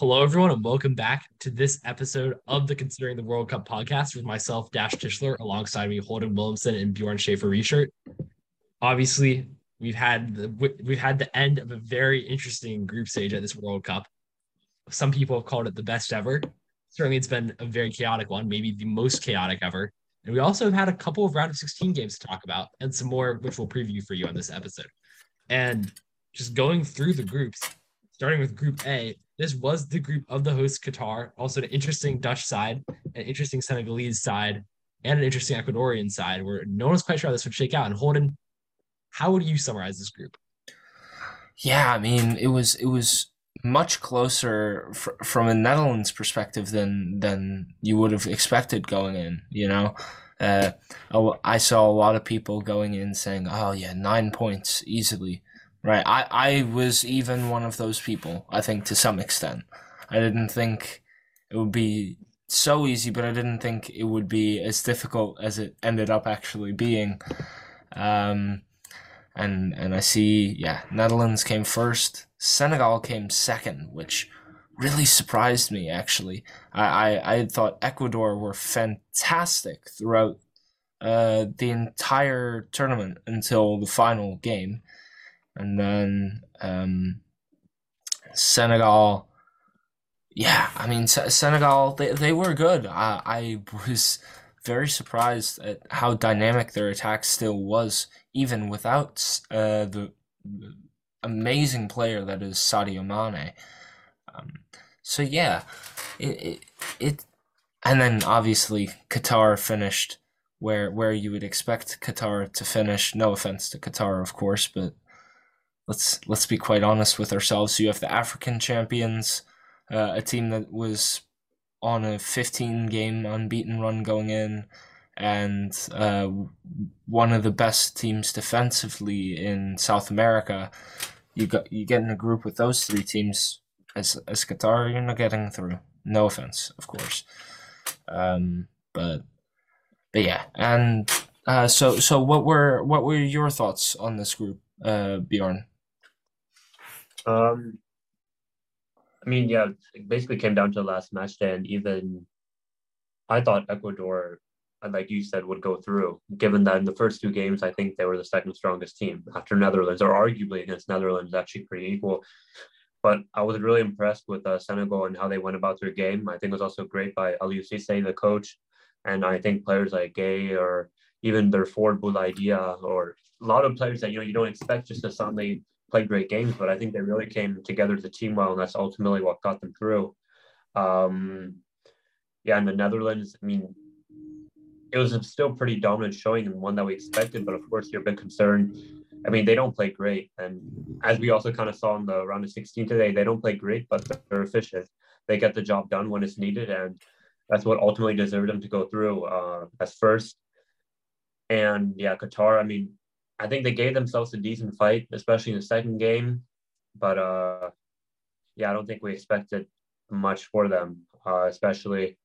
Hello, everyone, and welcome back to this episode of the Considering the World Cup podcast with myself, Dash Tischler, alongside me, Holden Williamson and Bjorn Schaefer Reichert. Obviously, we've had the we've had the end of a very interesting group stage at this World Cup. Some people have called it the best ever. Certainly, it's been a very chaotic one, maybe the most chaotic ever. And we also have had a couple of round of 16 games to talk about, and some more, which we'll preview for you on this episode. And just going through the groups, starting with Group A, this was the group of the host Qatar, also an interesting Dutch side, an interesting Senegalese side, and an interesting Ecuadorian side where no one's quite sure how this would shake out. And Holden, how would you summarize this group? Yeah, I mean, it was it was much closer fr- from a Netherlands perspective than than you would have expected going in. You know, uh, I saw a lot of people going in saying, "Oh yeah, nine points easily." Right. I, I was even one of those people, I think, to some extent. I didn't think it would be so easy, but I didn't think it would be as difficult as it ended up actually being. Um, and and I see, yeah, Netherlands came first, Senegal came second, which really surprised me actually. I, I, I thought Ecuador were fantastic throughout uh, the entire tournament until the final game and then um, Senegal. Yeah, I mean Senegal. They they were good. I I was very surprised at how dynamic their attack still was, even without uh, the, the amazing player that is Sadio Mane. Um, so yeah, it, it it and then obviously Qatar finished where where you would expect Qatar to finish. No offense to Qatar, of course, but let's let's be quite honest with ourselves. You have the African champions, uh, a team that was on a 15 game unbeaten run going in, and uh, one of the best teams defensively in South America. You got you get in a group with those three teams as as Qatar, you're not getting through. No offense, of course, um, but but yeah, and uh, so so what were what were your thoughts on this group, uh, Bjorn? Um, I mean, yeah, it basically came down to the last match day, and even I thought Ecuador, like you said, would go through, given that in the first two games, I think they were the second strongest team after Netherlands, or arguably against Netherlands, actually pretty equal. But I was really impressed with uh, Senegal and how they went about their game. I think it was also great by Aliou Cisse, the coach, and I think players like Gueye or even their forward Boulaye Dia or a lot of players that you know you don't expect just to suddenly played great games, but I think they really came together as a team well, and that's ultimately what got them through. Um, yeah, in the Netherlands, I mean, it was still pretty dominant showing and one that we expected, but of course, you're a bit concerned. I mean, they don't play great, and as we also kind of saw in the round of 16 today, they don't play great, but they're efficient. They get the job done when it's needed, and that's what ultimately deserved them to go through uh, as first. And yeah, Qatar. I mean, I think they gave themselves a decent fight, especially in the second game. But uh, yeah, I don't think we expected much for them, uh, especially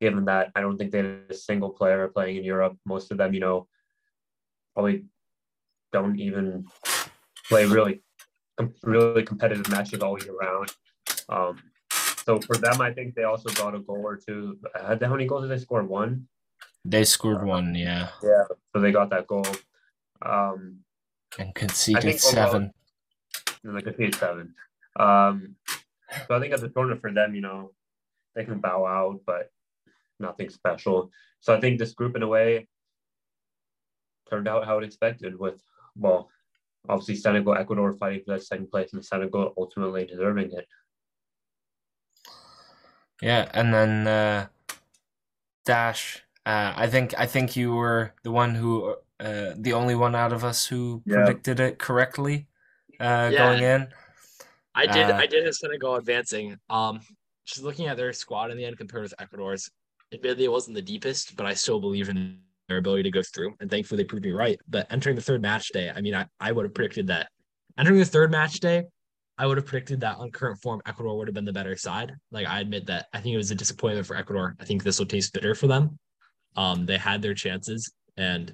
given that I don't think they had a single player playing in Europe. Most of them, you know, probably don't even play really, really competitive matches all year round. Um, so for them, I think they also got a goal or two. Uh, how many goals did they score? One. They scored one, yeah. Yeah, so they got that goal. Um, and conceded seven. And they conceded seven. Um, so I think at the tournament for them, you know, they can bow out, but nothing special. So I think this group, in a way, turned out how it expected. With well, obviously Senegal, Ecuador fighting for that second place, and Senegal ultimately deserving it. Yeah, and then uh, Dash. Uh, I think I think you were the one who uh, the only one out of us who yeah. predicted it correctly uh, yeah. going in. I did. Uh, I did have Senegal advancing. Um, just looking at their squad in the end compared with Ecuador's, admittedly it wasn't the deepest, but I still believe in their ability to go through. And thankfully they proved me right. But entering the third match day, I mean, I, I would have predicted that entering the third match day, I would have predicted that on current form, Ecuador would have been the better side. Like I admit that I think it was a disappointment for Ecuador. I think this will taste bitter for them. Um, they had their chances and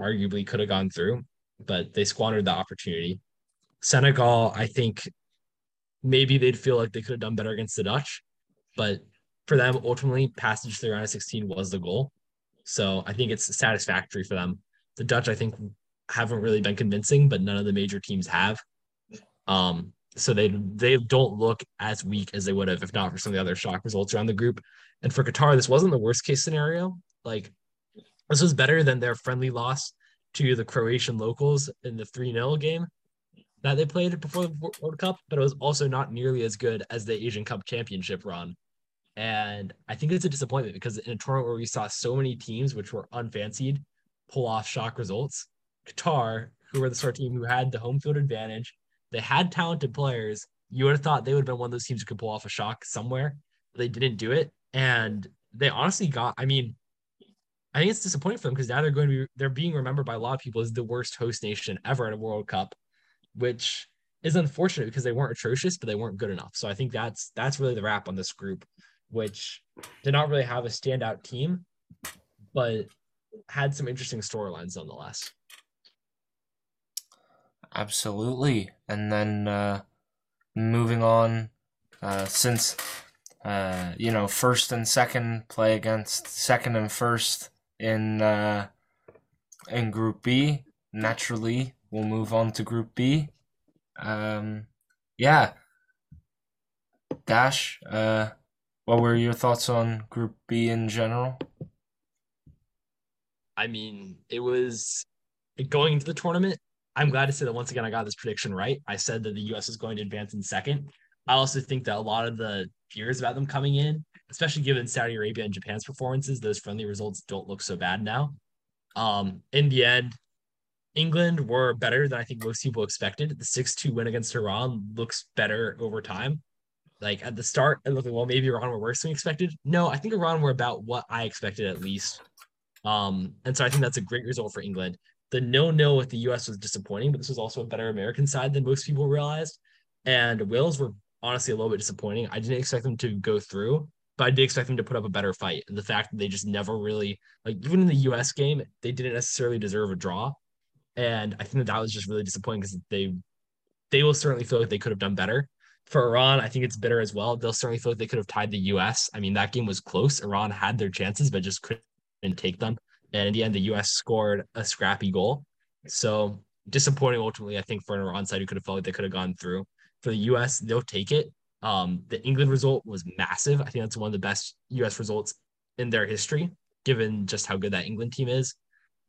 arguably could have gone through, but they squandered the opportunity. Senegal, I think, maybe they'd feel like they could have done better against the Dutch. But for them, ultimately, passage the round of 16 was the goal. So I think it's satisfactory for them. The Dutch, I think, haven't really been convincing, but none of the major teams have. Um, so they they don't look as weak as they would have if not for some of the other shock results around the group. And for Qatar, this wasn't the worst case scenario. Like this was better than their friendly loss to the Croatian locals in the 3-0 game that they played before the World Cup, but it was also not nearly as good as the Asian Cup championship run. And I think it's a disappointment because in a tournament where we saw so many teams which were unfancied pull off shock results, Qatar, who were the sort of team who had the home field advantage, they had talented players. You would have thought they would have been one of those teams who could pull off a shock somewhere. But they didn't do it. And they honestly got, I mean, I think it's disappointing for them because now they're going to be, they're being remembered by a lot of people as the worst host nation ever at a World Cup, which is unfortunate because they weren't atrocious, but they weren't good enough. So I think that's, that's really the wrap on this group, which did not really have a standout team, but had some interesting storylines nonetheless. Absolutely. And then uh, moving on, uh, since uh, you know first and second play against second and first in uh, in Group B, naturally we'll move on to Group B. Um, yeah. Dash, uh, what were your thoughts on Group B in general? I mean, it was going into the tournament. I'm glad to say that once again I got this prediction right. I said that the US is going to advance in second. I also think that a lot of the fears about them coming in, especially given Saudi Arabia and Japan's performances, those friendly results don't look so bad now. Um, in the end, England were better than I think most people expected. The 6 2 win against Iran looks better over time. Like at the start, it looked like, well, maybe Iran were worse than we expected. No, I think Iran were about what I expected at least. Um, and so I think that's a great result for England. The no no with the US was disappointing, but this was also a better American side than most people realized. And Wales were honestly a little bit disappointing. I didn't expect them to go through, but I did expect them to put up a better fight. And the fact that they just never really, like, even in the US game, they didn't necessarily deserve a draw. And I think that that was just really disappointing because they they will certainly feel like they could have done better. For Iran, I think it's bitter as well. They'll certainly feel like they could have tied the US. I mean, that game was close. Iran had their chances, but just couldn't take them. And in the end, the US scored a scrappy goal. So disappointing ultimately, I think, for an Iran side who could have felt like they could have gone through for the US, they'll take it. Um, the England result was massive. I think that's one of the best US results in their history, given just how good that England team is.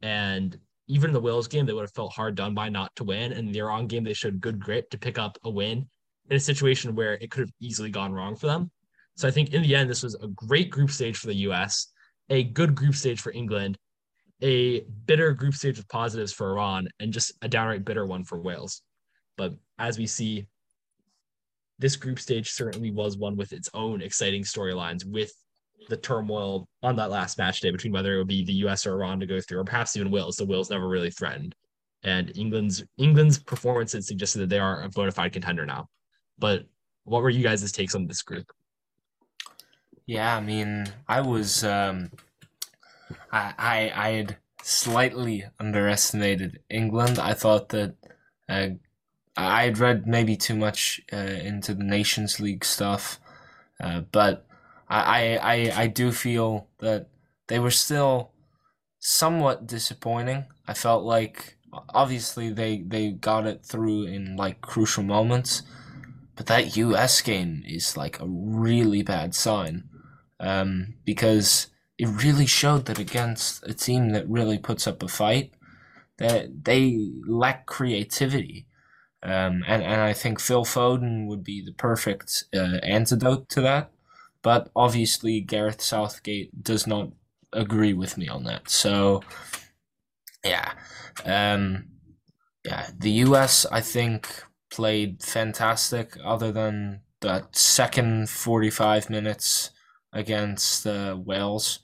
And even in the Wales game, they would have felt hard done by not to win. And the Iran game, they showed good grit to pick up a win in a situation where it could have easily gone wrong for them. So I think in the end, this was a great group stage for the US, a good group stage for England, a bitter group stage of positives for Iran, and just a downright bitter one for Wales. But as we see, this group stage certainly was one with its own exciting storylines with the turmoil on that last match day between whether it would be the US or Iran to go through, or perhaps even Wales. The Wales never really threatened. And England's England's performances suggested that they are a bona fide contender now. But what were you guys' takes on this group? Yeah, I mean, I was um I I I had slightly underestimated England. I thought that uh, I had read maybe too much uh, into the Nations League stuff, uh, but I, I I do feel that they were still somewhat disappointing. I felt like obviously they they got it through in like crucial moments, but that U.S. game is like a really bad sign um, because it really showed that against a team that really puts up a fight, that they lack creativity. Um, and, and I think Phil Foden would be the perfect uh, antidote to that. But obviously, Gareth Southgate does not agree with me on that. So, yeah. Um, yeah, the US, I think, played fantastic, other than that second 45 minutes against uh, Wales.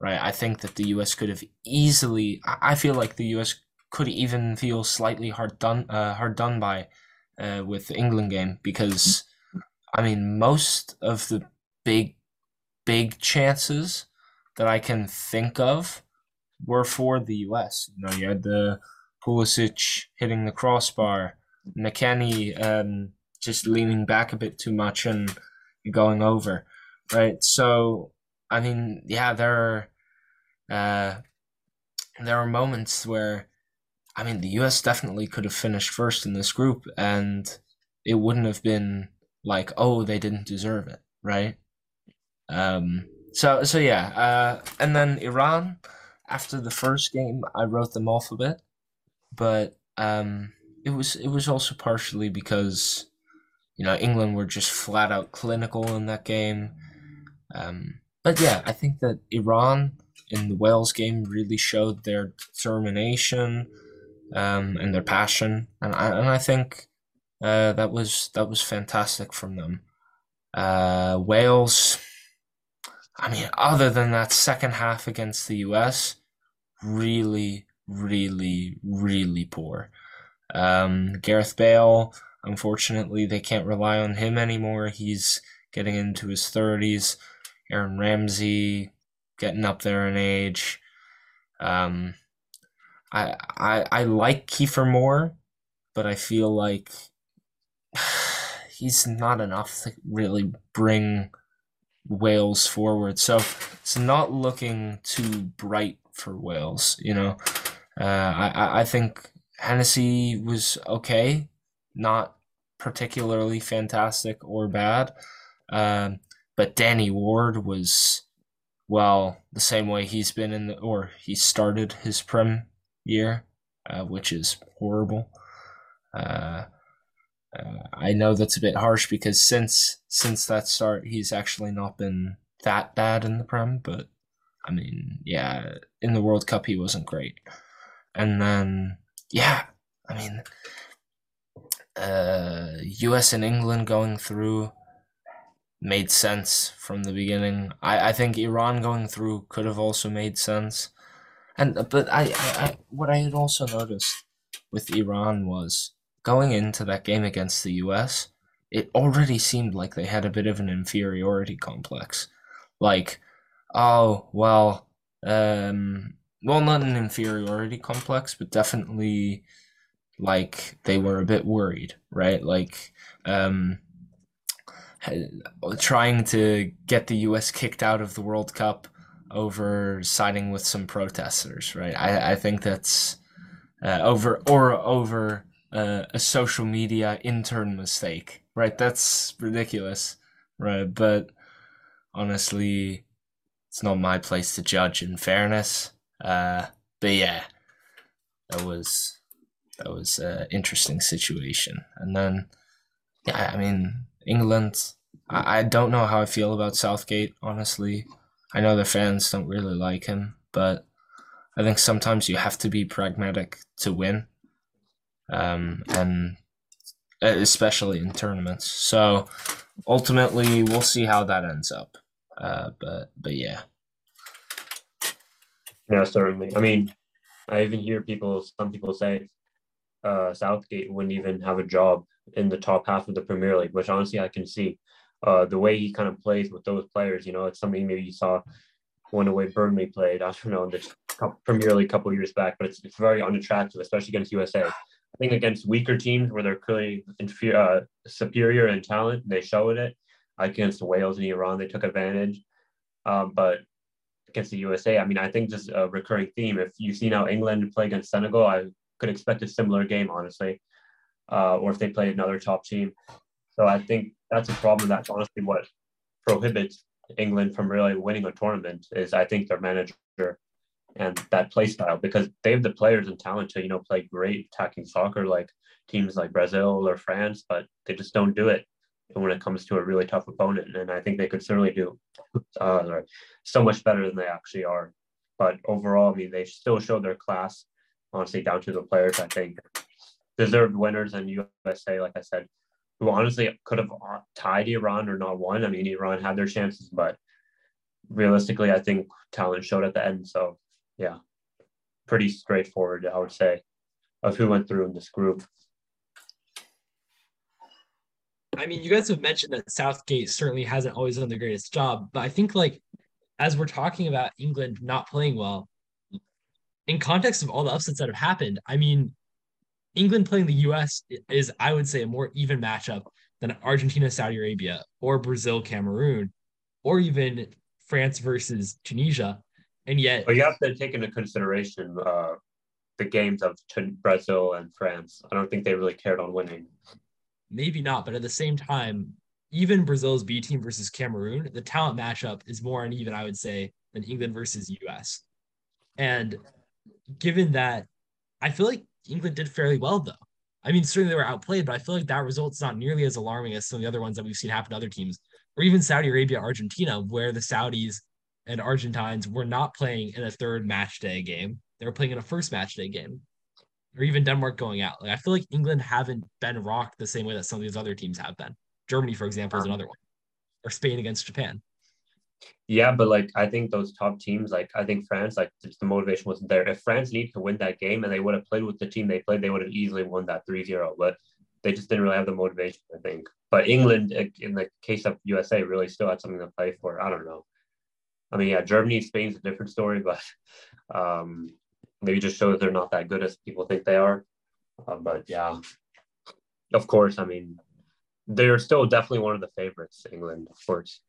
Right, I think that the U.S. could have easily. I feel like the U.S. could even feel slightly hard done, uh, hard done by, uh, with the England game because, I mean, most of the big, big chances that I can think of were for the U.S. You know, you had the Pulisic hitting the crossbar, McKennie um, just leaning back a bit too much and going over, right? So, I mean, yeah, there are uh, there are moments where, I mean, the U.S. definitely could have finished first in this group, and it wouldn't have been like, oh, they didn't deserve it, right? Um, so so yeah, uh, and then Iran. After the first game, I wrote them off a bit, but um, it was it was also partially because you know England were just flat out clinical in that game. Um, but yeah, I think that Iran in the Wales game really showed their determination um, and their passion, and I, and I think uh, that was that was fantastic from them. Uh, Wales, I mean, other than that second half against the US, really, really, really poor. Um, Gareth Bale, unfortunately, they can't rely on him anymore. He's getting into his 30s. Aaron Ramsey, getting up there in age. Um, I, I, I like Kiefer Moore, but I feel like he's not enough to really bring Wales forward. So it's not looking too bright for Wales. You know, uh, I I think Hennessy was okay, not particularly fantastic or bad. Um, but Danny Ward was, well, the same way he's been in the, or he started his Prem year, uh, which is horrible. Uh, uh, I know that's a bit harsh because since since that start, he's actually not been that bad in the Prem. But I mean, yeah, in the World Cup he wasn't great. And then, yeah, I mean, uh, U.S. and England going through made sense from the beginning. I, I think Iran going through could have also made sense. And but I, I, I what I had also noticed with Iran was going into that game against the US, it already seemed like they had a bit of an inferiority complex. Like, oh, well, um, well, not an inferiority complex, but definitely like they were a bit worried, right? Like, um, trying to get the US kicked out of the World Cup over siding with some protesters, right? I, I think that's uh, over or over uh, a social media intern mistake, right? That's ridiculous, right? But honestly, it's not my place to judge. In fairness, uh, but yeah, that was that was an interesting situation. And then, yeah, I mean, England. I, I don't know how I feel about Southgate. Honestly, I know the fans don't really like him, but I think sometimes you have to be pragmatic to win um, and especially in tournaments. So ultimately, we'll see how that ends up. Uh, but but yeah, yeah, certainly. I mean, I even hear people, some people say uh, Southgate wouldn't even have a job in the top half of the Premier League, which honestly I can see. Uh, the way he kind of plays with those players, you know, it's something maybe you saw when the way Burnley played. I don't know in the Premier League a couple years back, but it's, it's very unattractive, especially against USA. I think against weaker teams where they're clearly inferior, uh, superior in talent, they showed it. Against Wales and Iran, they took advantage. Um, but against the USA, I mean, I think just a recurring theme. If you see now England play against Senegal, I could expect a similar game, honestly. Uh, or if they play another top team. So I think that's a problem. That's honestly what prohibits England from really winning a tournament. Is I think their manager and that play style because they have the players and talent to you know play great attacking soccer like teams like Brazil or France, but they just don't do it when it comes to a really tough opponent. And I think they could certainly do uh, so much better than they actually are. But overall, I mean, they still show their class. Honestly, down to the players, I think deserved winners and USA, like I said, who honestly could have tied Iran or not won. I mean, Iran had their chances, but realistically, I think talent showed at the end. So yeah, pretty straightforward, I would say, of who went through in this group. I mean, you guys have mentioned that Southgate certainly hasn't always done the greatest job, but I think like as we're talking about England not playing well, in context of all the upsets that have happened, I mean, England playing the US is, I would say, a more even matchup than Argentina, Saudi Arabia, or Brazil, Cameroon, or even France versus Tunisia. And yet, but you have to take into consideration uh, the games of Brazil and France. I don't think they really cared on winning. Maybe not, but at the same time, even Brazil's B team versus Cameroon, the talent matchup is more uneven, I would say, than England versus US. And given that, I feel like England did fairly well, though. I mean, certainly they were outplayed, but I feel like that result's not nearly as alarming as some of the other ones that we've seen happen to other teams, or even Saudi Arabia, Argentina, where the Saudis and Argentines were not playing in a third match day game. They were playing in a first match day game, or even Denmark going out. Like I feel like England haven't been rocked the same way that some of these other teams have been. Germany, for example, is another one, or Spain against Japan. Yeah, but like I think those top teams, like I think France, like just the motivation wasn't there. If France needed to win that game and they would have played with the team they played, they would have easily won that 3-0. But they just didn't really have the motivation, I think. But England, in the case of USA, really still had something to play for. I don't know. I mean, yeah, Germany, Spain's a different story, but um, maybe just shows they're not that good as people think they are. Uh, but yeah, of course, I mean, they're still definitely one of the favorites, England, of course.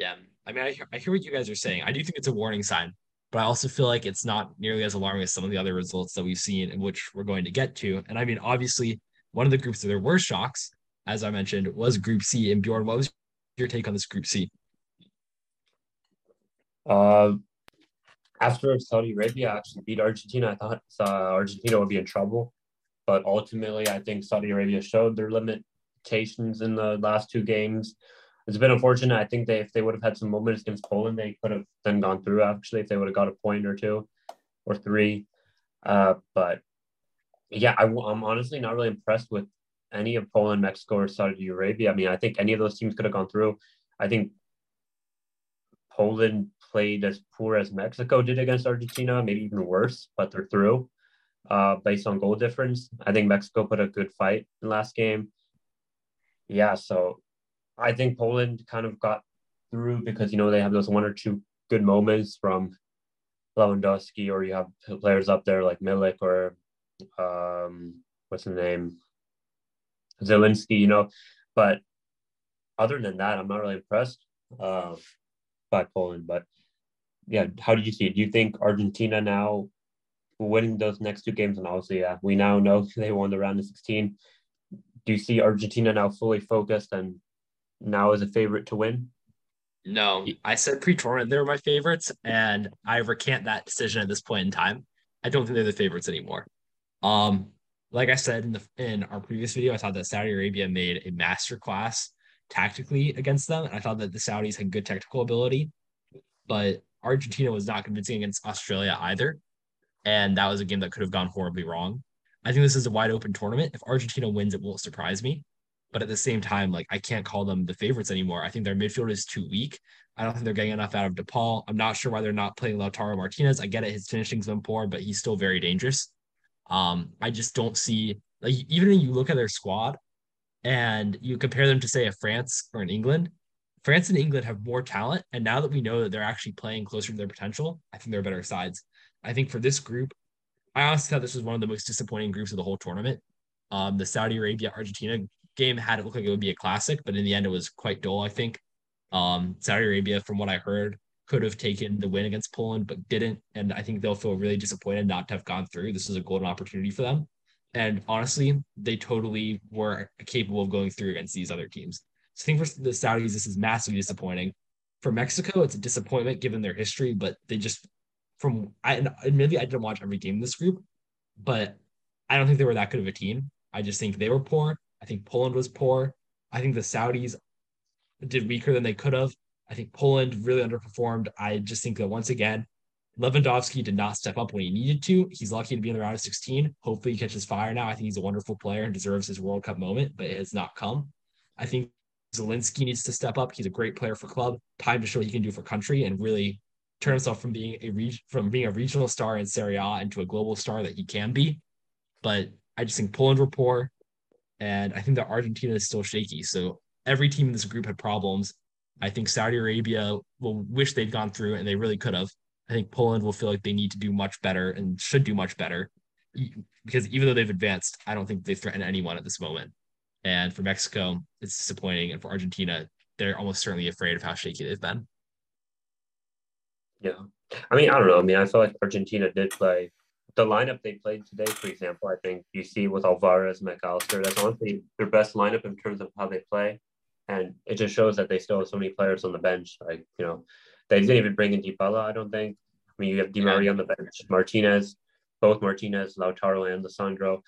Yeah, I mean, I hear, I hear what you guys are saying. I do think it's a warning sign, but I also feel like it's not nearly as alarming as some of the other results that we've seen, and which we're going to get to. And I mean, obviously, one of the groups that there were shocks, as I mentioned, was Group C. And Bjorn, what was your take on this Group C? Uh, after Saudi Arabia actually beat Argentina, I thought uh, Argentina would be in trouble, but ultimately, I think Saudi Arabia showed their limitations in the last two games it's been unfortunate. I think they if they would have had some moments against Poland, they could have then gone through. Actually, if they would have got a point or two or three, uh, but yeah, I, I'm honestly not really impressed with any of Poland, Mexico, or Saudi Arabia. I mean, I think any of those teams could have gone through. I think Poland played as poor as Mexico did against Argentina, maybe even worse, but they're through uh, based on goal difference. I think Mexico put a good fight in last game. Yeah, so I think Poland kind of got through because you know they have those one or two good moments from Lewandowski, or you have players up there like Milik or um, what's the name, Zielinski. You know, but other than that, I'm not really impressed uh, by Poland. But yeah, how did you see it? Do you think Argentina now winning those next two games, and obviously, yeah, we now know they won the round of 16. Do you see Argentina now fully focused and now is a favorite to win? No, I said pre-tournament they were my favorites, and I recant that decision at this point in time. I don't think they're the favorites anymore. Um, like I said in the in our previous video, I thought that Saudi Arabia made a masterclass tactically against them, and I thought that the Saudis had good technical ability, but Argentina was not convincing against Australia either, and that was a game that could have gone horribly wrong. I think this is a wide open tournament. If Argentina wins, it won't surprise me. But at the same time, like I can't call them the favorites anymore. I think their midfield is too weak. I don't think they're getting enough out of De Paul. I'm not sure why they're not playing Lautaro Martinez. I get it, his finishing's been poor, but he's still very dangerous. Um, I just don't see like even when you look at their squad and you compare them to say a France or an England, France and England have more talent. And now that we know that they're actually playing closer to their potential, I think they're better sides. I think for this group, I honestly thought this was one of the most disappointing groups of the whole tournament. Um, the Saudi Arabia Argentina game had it look like it would be a classic, but in the end, it was quite dull, I think. Um, Saudi Arabia, from what I heard, could have taken the win against Poland, but didn't. And I think they'll feel really disappointed not to have gone through. This was a golden opportunity for them. And honestly, they totally were capable of going through against these other teams. So I think for the Saudis, this is massively disappointing. For Mexico, it's a disappointment given their history, but they just, from, I admittedly, I didn't watch every game in this group, but I don't think they were that good of a team. I just think they were poor. I think Poland was poor. I think the Saudis did weaker than they could have. I think Poland really underperformed. I just think that once again, Lewandowski did not step up when he needed to. He's lucky to be in the round of 16. Hopefully, he catches fire now. I think he's a wonderful player and deserves his World Cup moment, but it has not come. I think Zielinski needs to step up. He's a great player for club. Time to show what he can do for country and really turn himself from being a reg- from being a regional star in Serie A into a global star that he can be. But I just think Poland were poor and I think that Argentina is still shaky. So every team in this group had problems. I think Saudi Arabia will wish they'd gone through, and they really could have. I think Poland will feel like they need to do much better and should do much better because even though they've advanced, I don't think they threaten anyone at this moment. And for Mexico, it's disappointing. And for Argentina, they're almost certainly afraid of how shaky they've been. Yeah. I mean, I don't know. I mean, I feel like Argentina did play the lineup they played today, for example. I think you see with Alvarez, Mac Allister, that's honestly their best lineup in terms of how they play. And it just shows that they still have so many players on the bench. Like, you know, they didn't even bring in Dybala, I don't think. I mean, you have Di Maria on the bench, Martinez, both Martinez, Lautaro, and Lisandro.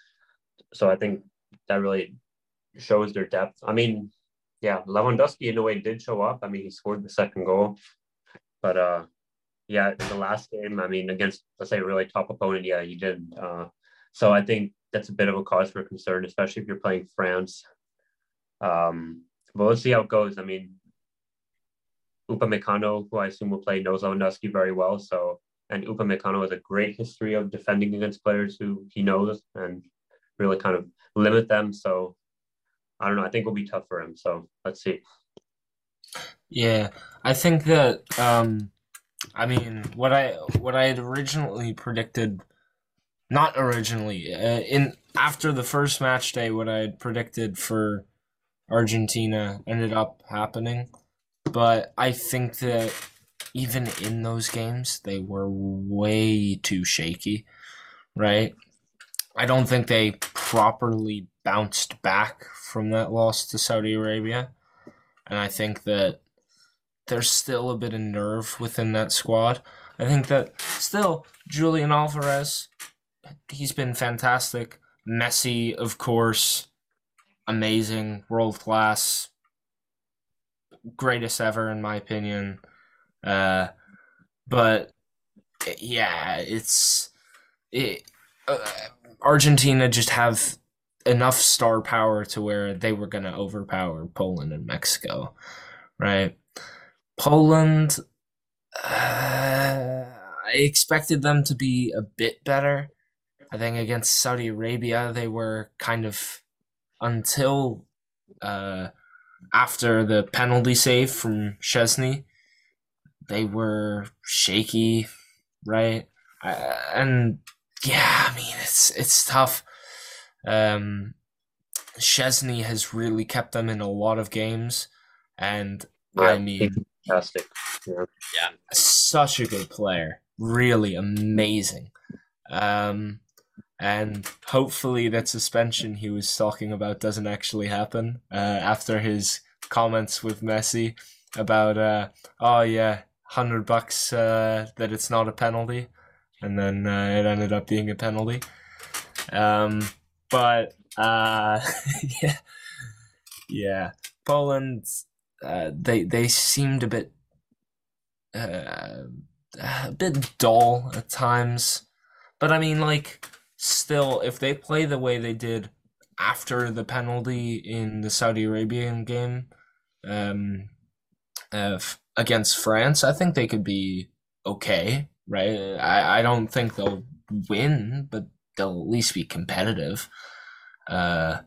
So I think that really shows their depth. I mean, yeah, Lewandowski in a way did show up. I mean, he scored the second goal, but uh, yeah, the last game, I mean, against let's say a really top opponent, yeah, he didn't. Uh, so I think that's a bit of a cause for concern, especially if you're playing France. Um, but let's see how it goes. I mean, Upa Upamecano, who I assume will play, knows Lewandowski very well. So, and Upa Upamecano has a great history of defending against players who he knows and really kind of limit them. So, I don't know. I think it'll be tough for him. So, let's see. Yeah, I think that. Um, I mean, what I what I had originally predicted, not originally, uh, in after the first match day, what I had predicted for Argentina ended up happening. But I think that even in those games, they were way too shaky, right? I don't think they properly bounced back from that loss to Saudi Arabia. And I think that there's still a bit of nerve within that squad. I think that still Julian Alvarez, he's been fantastic. Messi, of course, amazing, world class, greatest ever in my opinion. Uh, but yeah, it's it. Uh, Argentina just have enough star power to where they were to overpower Poland and Mexico, right? Poland, uh, I expected them to be a bit better. I think against Saudi Arabia, they were kind of until uh, after the penalty save from Szczesny, they were shaky, right? Uh, and yeah, I mean it's it's tough. Um, Szczesny has really kept them in a lot of games, and yeah, I mean, fantastic. Yeah. yeah, such a good player, really amazing. Um, and hopefully that suspension he was talking about doesn't actually happen uh, after his comments with Messi about uh, oh yeah hundred bucks uh, that it's not a penalty and then uh, it ended up being a penalty um, but uh, yeah yeah Poland uh, they they seemed a bit a bit dull at times but I mean like still, if they play the way they did after the penalty in the Saudi Arabian game um, uh, against France, I think they could be okay, right? I, I don't think they'll win, but they'll at least be competitive. Uh,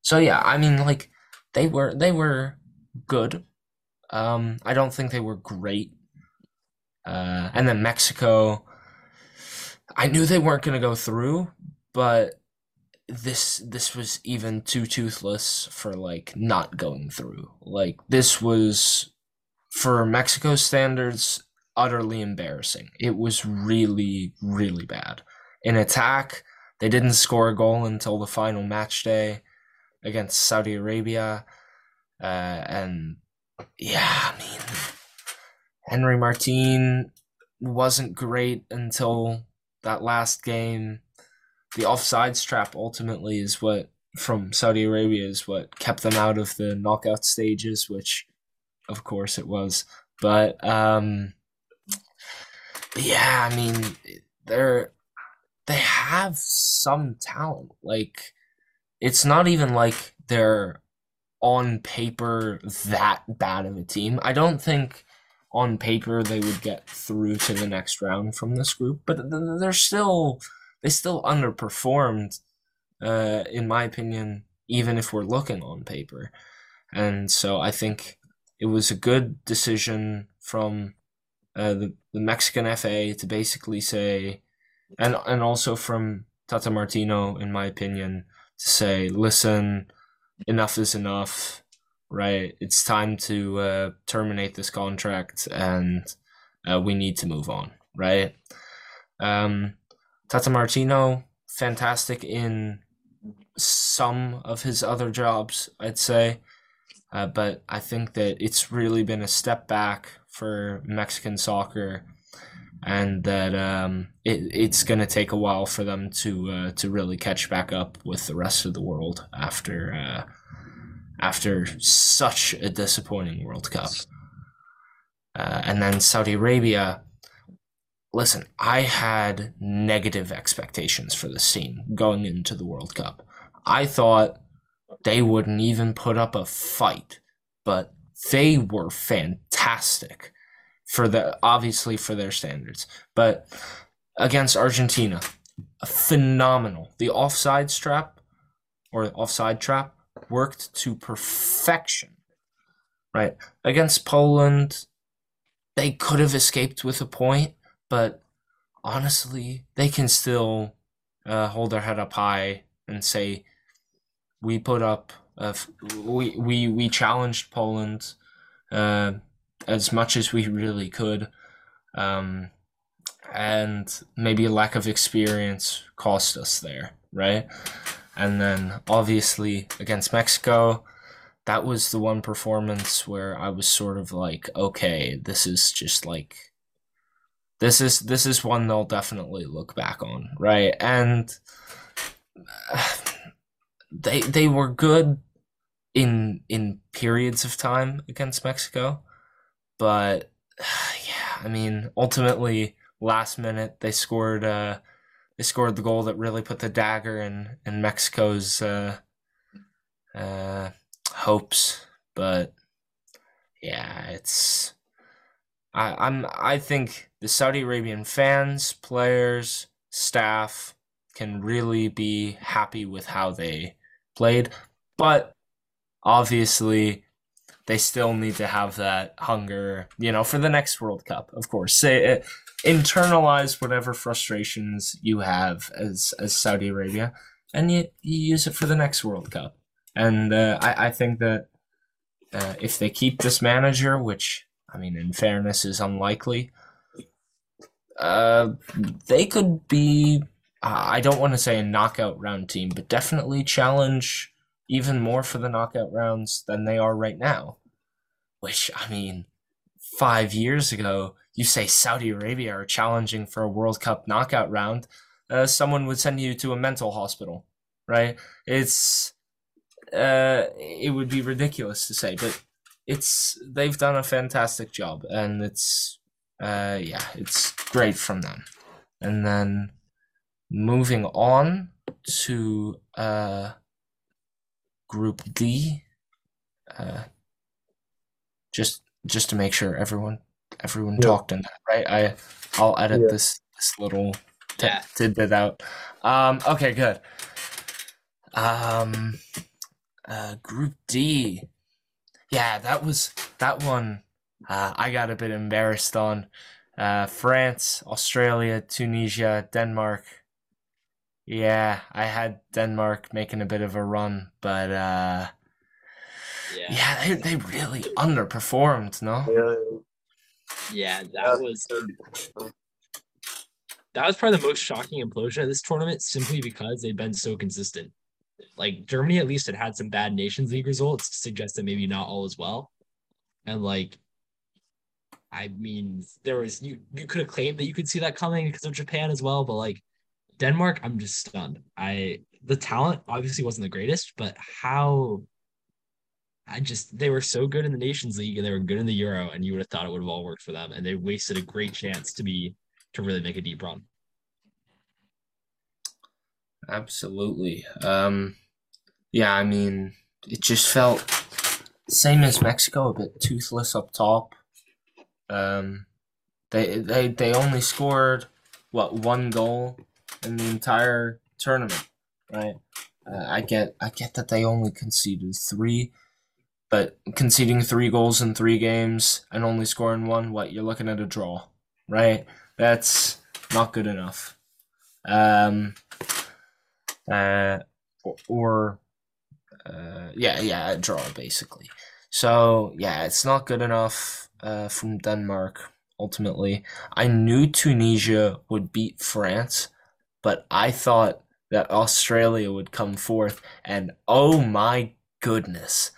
so yeah, I mean, like they were they were good. Um, I don't think they were great. Uh, and then Mexico, I knew they weren't going to go through, but this this was even too toothless for like not going through. Like this was for Mexico standards utterly embarrassing. It was really really bad. In attack, they didn't score a goal until the final match day against Saudi Arabia. Uh, and yeah, I mean, Henry Martin wasn't great until that last game, the offsides trap ultimately is what from Saudi Arabia is what kept them out of the knockout stages, which of course it was. But um yeah, I mean they're they have some talent. Like it's not even like they're on paper that bad of a team. I don't think on paper they would get through to the next round from this group, but they're still they still underperformed, uh, in my opinion, even if we're looking on paper. And so I think it was a good decision from uh, the the Mexican FA to basically say, and and also from Tata Martino, in my opinion, to say, listen, enough is enough, right? It's time to uh, terminate this contract, and uh, we need to move on, right? Um, Tata Martino, fantastic in some of his other jobs, I'd say. Uh, but I think that it's really been a step back for Mexican soccer, and that um, it, it's going to take a while for them to uh, to really catch back up with the rest of the world after uh, after such a disappointing World Cup. Uh, and then Saudi Arabia. Listen, I had negative expectations for this team going into the World Cup. I thought they wouldn't even put up a fight, but they were fantastic for the obviously for their standards. But against Argentina, phenomenal. The offside trap or offside trap worked to perfection. Right? Against Poland, they could have escaped with a point, but honestly, they can still uh, hold their head up high and say we put up we we we challenged Poland uh, as much as we really could, um, and maybe a lack of experience cost us there, right? And then obviously against Mexico, that was the one performance where I was sort of like, okay, this is just like this is this is one they'll definitely look back on, right? And they they were good in in periods of time against Mexico, but yeah, I mean, ultimately, last minute they scored uh, they scored the goal that really put the dagger in in Mexico's uh, uh, hopes. But yeah, it's I, I'm I think the Saudi Arabian fans, players, staff can really be happy with how they played, but obviously they still need to have that hunger, you know, for the next World Cup. Of course, say uh, internalize whatever frustrations you have as as Saudi Arabia, and you, you use it for the next World Cup. And uh, I I think that uh, if they keep this manager, which I mean, in fairness, is unlikely, uh, they could be I don't want to say a knockout round team, but definitely challenge even more for the knockout rounds than they are right now. Which, I mean, five years ago, you say Saudi Arabia are challenging for a World Cup knockout round, uh, someone would send you to a mental hospital, right? It's, uh, it would be ridiculous to say, but it's, they've done a fantastic job and it's, uh, yeah, it's great from them. And then, Moving on to uh, Group D. Uh, just just to make sure everyone everyone yeah. talked in that right. I I'll edit yeah. this this little t- yeah. tidbit out. Um, okay, good. Um, uh, Group D. Yeah, that was that one. Uh, I got a bit embarrassed on. Uh, France, Australia, Tunisia, Denmark, yeah, I had Denmark making a bit of a run, but uh yeah, yeah they, they really underperformed, no? Yeah, that was that was probably the most shocking implosion of this tournament simply because they've been so consistent. Like Germany at least had had some bad Nations League results to suggest that maybe not all as well. And like I mean, there was you you could have claimed that you could see that coming because of Japan as well, but like Denmark, I'm just stunned. I the talent obviously wasn't the greatest, but how I just they were so good in the Nations League and they were good in the Euro, and you would have thought it would have all worked for them, and they wasted a great chance to be to really make a deep run. Absolutely. Um, yeah, I mean, it just felt same as Mexico, a bit toothless up top. Um, they they they only scored what one goal in the entire tournament, right? Uh, I get I get that they only conceded three, but conceding three goals in three games and only scoring one, what you're looking at a draw, right? That's not good enough. Um, uh, or, or uh, yeah, yeah, a draw basically. So yeah, it's not good enough uh, from Denmark. Ultimately, I knew Tunisia would beat France, but I thought that Australia would come forth, and oh my goodness,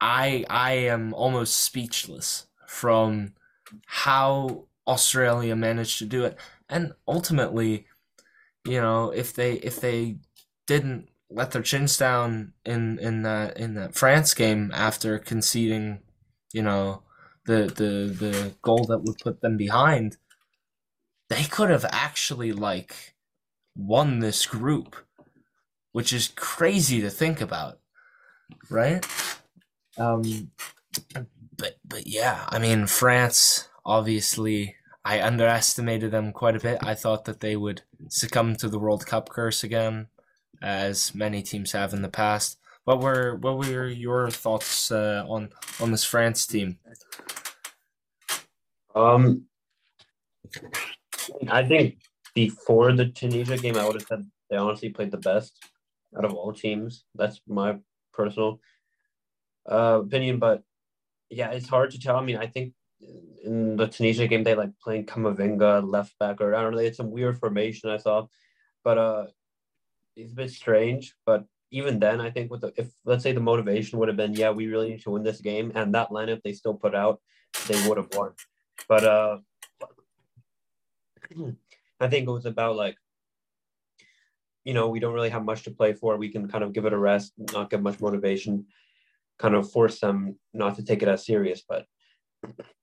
I I am almost speechless from how Australia managed to do it, and ultimately, you know, if they if they didn't let their chins down in in that in that France game after conceding, you know, the the the goal that would put them behind, they could have actually like won this group, which is crazy to think about, right? Um, but but yeah, I mean France obviously I underestimated them quite a bit. I thought that they would succumb to the World Cup curse again as many teams have in the past. What were what were your thoughts uh, on on this France team? Um, I think before the Tunisia game, I would have said they honestly played the best out of all teams. That's my personal uh, opinion, but yeah, it's hard to tell. I mean, I think in the Tunisia game they like playing Camavinga left back, or I don't know. They had some weird formation I saw, but uh, it's a bit strange, but even then, I think with the if let's say the motivation would have been, yeah, we really need to win this game, and that lineup they still put out, they would have won. But uh, I think it was about like, you know, we don't really have much to play for. We can kind of give it a rest, not get much motivation, kind of force them not to take it as serious. But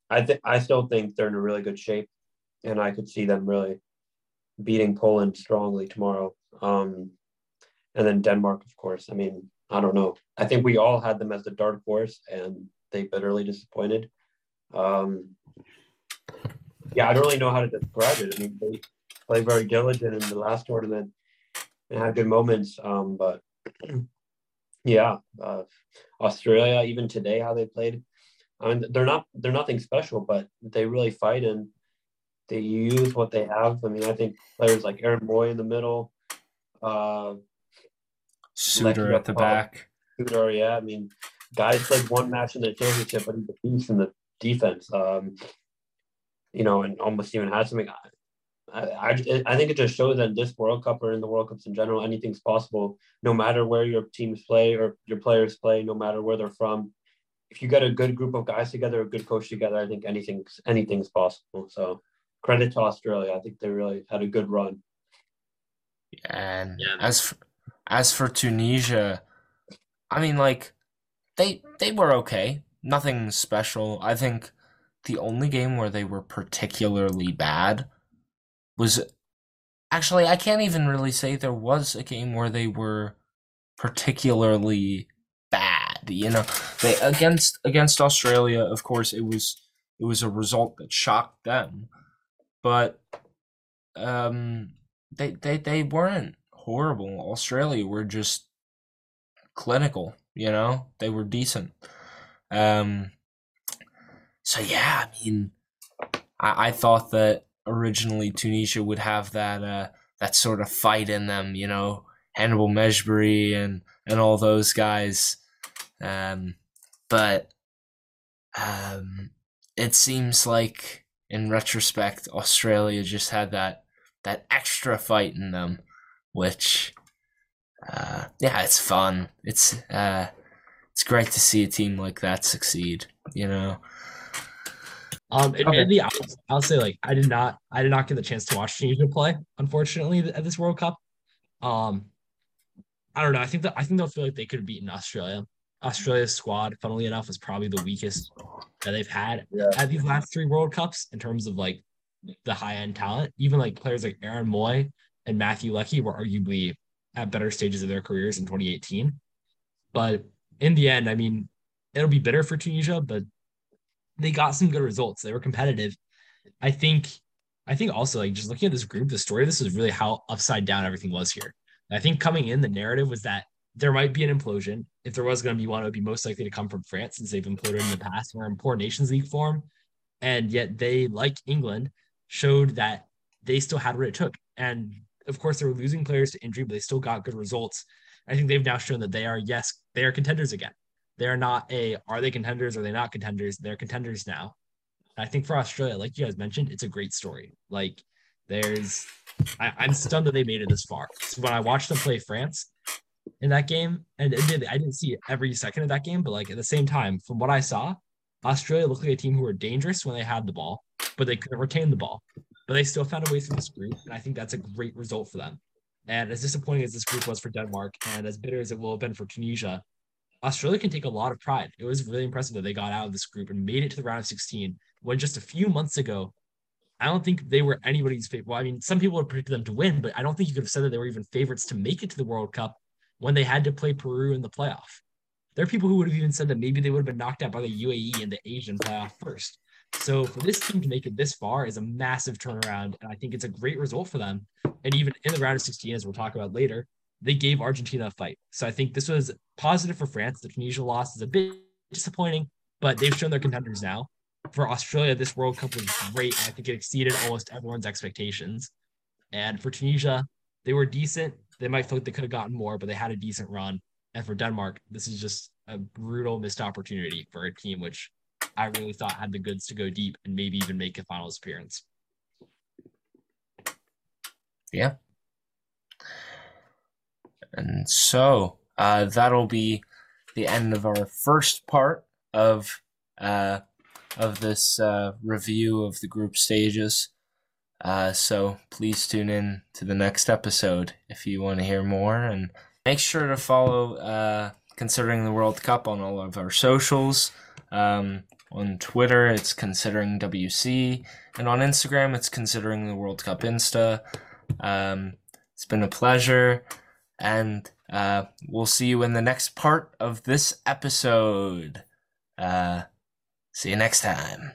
I think I still think they're in a really good shape, and I could see them really beating Poland strongly tomorrow. Um, and then Denmark, of course. I mean, I don't know. I think we all had them as the dark horse, and they bitterly disappointed. Um, yeah, I don't really know how to describe it. I mean, they play very diligent in the last tournament and had good moments. Um, but yeah, uh, Australia, even today, how they played. I mean, they're not they're nothing special, but they really fight and they use what they have. I mean, I think players like Aaron Mooy in the middle, uh, Souttar at the back. Souttar, yeah. I mean, guys played one match in the championship, but he's a beast in the defense. Um, you know, and almost even had something. I, I, I think it just shows that this World Cup or in the World Cups in general, anything's possible. No matter where your teams play or your players play, no matter where they're from, if you get a good group of guys together, a good coach together, I think anything's anything's possible. So credit to Australia. I think they really had a good run. And yeah. as for, as for Tunisia, I mean, like they they were okay, nothing special. I think the only game where they were particularly bad was actually I can't even really say there was a game where they were particularly bad. You know, they against against Australia, of course, it was it was a result that shocked them, but um, they they they weren't horrible. Australia were just clinical, you know. They were decent. Um so yeah, I mean I, I thought that originally Tunisia would have that uh that sort of fight in them, you know, Hannibal Mejbri and and all those guys. Um but um it seems like in retrospect Australia just had that that extra fight in them which uh, yeah, it's fun. It's uh, it's great to see a team like that succeed. You know. Um, admittedly, okay. I'll, I'll say like I did not I did not get the chance to watch Tunisia play, unfortunately, at this World Cup. Um, I don't know. I think that I think they'll feel like they could have beaten Australia. Australia's squad, funnily enough, is probably the weakest that they've had yeah. at these last three World Cups in terms of like the high end talent. Even like players like Aaron Mooy and Matthew Leckie were arguably at better stages of their careers in 2018. But in the end, I mean, it'll be bitter for Tunisia, but they got some good results. They were competitive. I think, I think also like just looking at this group, the story this is really how upside down everything was here. I think coming in, the narrative was that there might be an implosion. If there was going to be one, it would be most likely to come from France since they've imploded in the past or in poor Nations League form. And yet they, like England, showed that they still had what it took. And of course, they were losing players to injury, but they still got good results. I think they've now shown that they are, yes, they are contenders again. They are not a, are they contenders? Are they not contenders? They're contenders now. I think for Australia, like you guys mentioned, it's a great story. Like there's, I, am stunned that they made it this far. So when I watched them play France in that game, and admittedly, I didn't see every second of that game, but like at the same time, from what I saw, Australia looked like a team who were dangerous when they had the ball, but they couldn't retain the ball. But they still found a way through this group, and I think that's a great result for them. And as disappointing as this group was for Denmark, and as bitter as it will have been for Tunisia, Australia can take a lot of pride. It was really impressive that they got out of this group and made it to the round of 16 when just a few months ago, I don't think they were anybody's favorite. Well, I mean, some people would predict them to win, but I don't think you could have said that they were even favorites to make it to the World Cup when they had to play Peru in the playoff. There are people who would have even said that maybe they would have been knocked out by the UAE in the Asian playoff first. So for this team to make it this far is a massive turnaround, and I think it's a great result for them. And even in the round of 16, as we'll talk about later, they gave Argentina a fight. So I think this was positive for France. The Tunisia loss is a bit disappointing, but they've shown they're contenders now. For Australia, this World Cup was great. I think it exceeded almost everyone's expectations. And for Tunisia, they were decent. They might feel like they could have gotten more, but they had a decent run. And for Denmark, this is just a brutal missed opportunity for a team which I really thought had the goods to go deep and maybe even make a finals appearance. Yeah. And so uh, that'll be the end of our first part of uh, of this uh, review of the group stages. Uh, so please tune in to the next episode if you want to hear more, and make sure to follow uh, considering the World Cup on all of our socials. Um, on Twitter, it's considering WC, and on Instagram, it's considering the World Cup Insta. Um, it's been a pleasure, and uh, we'll see you in the next part of this episode. Uh, see you next time.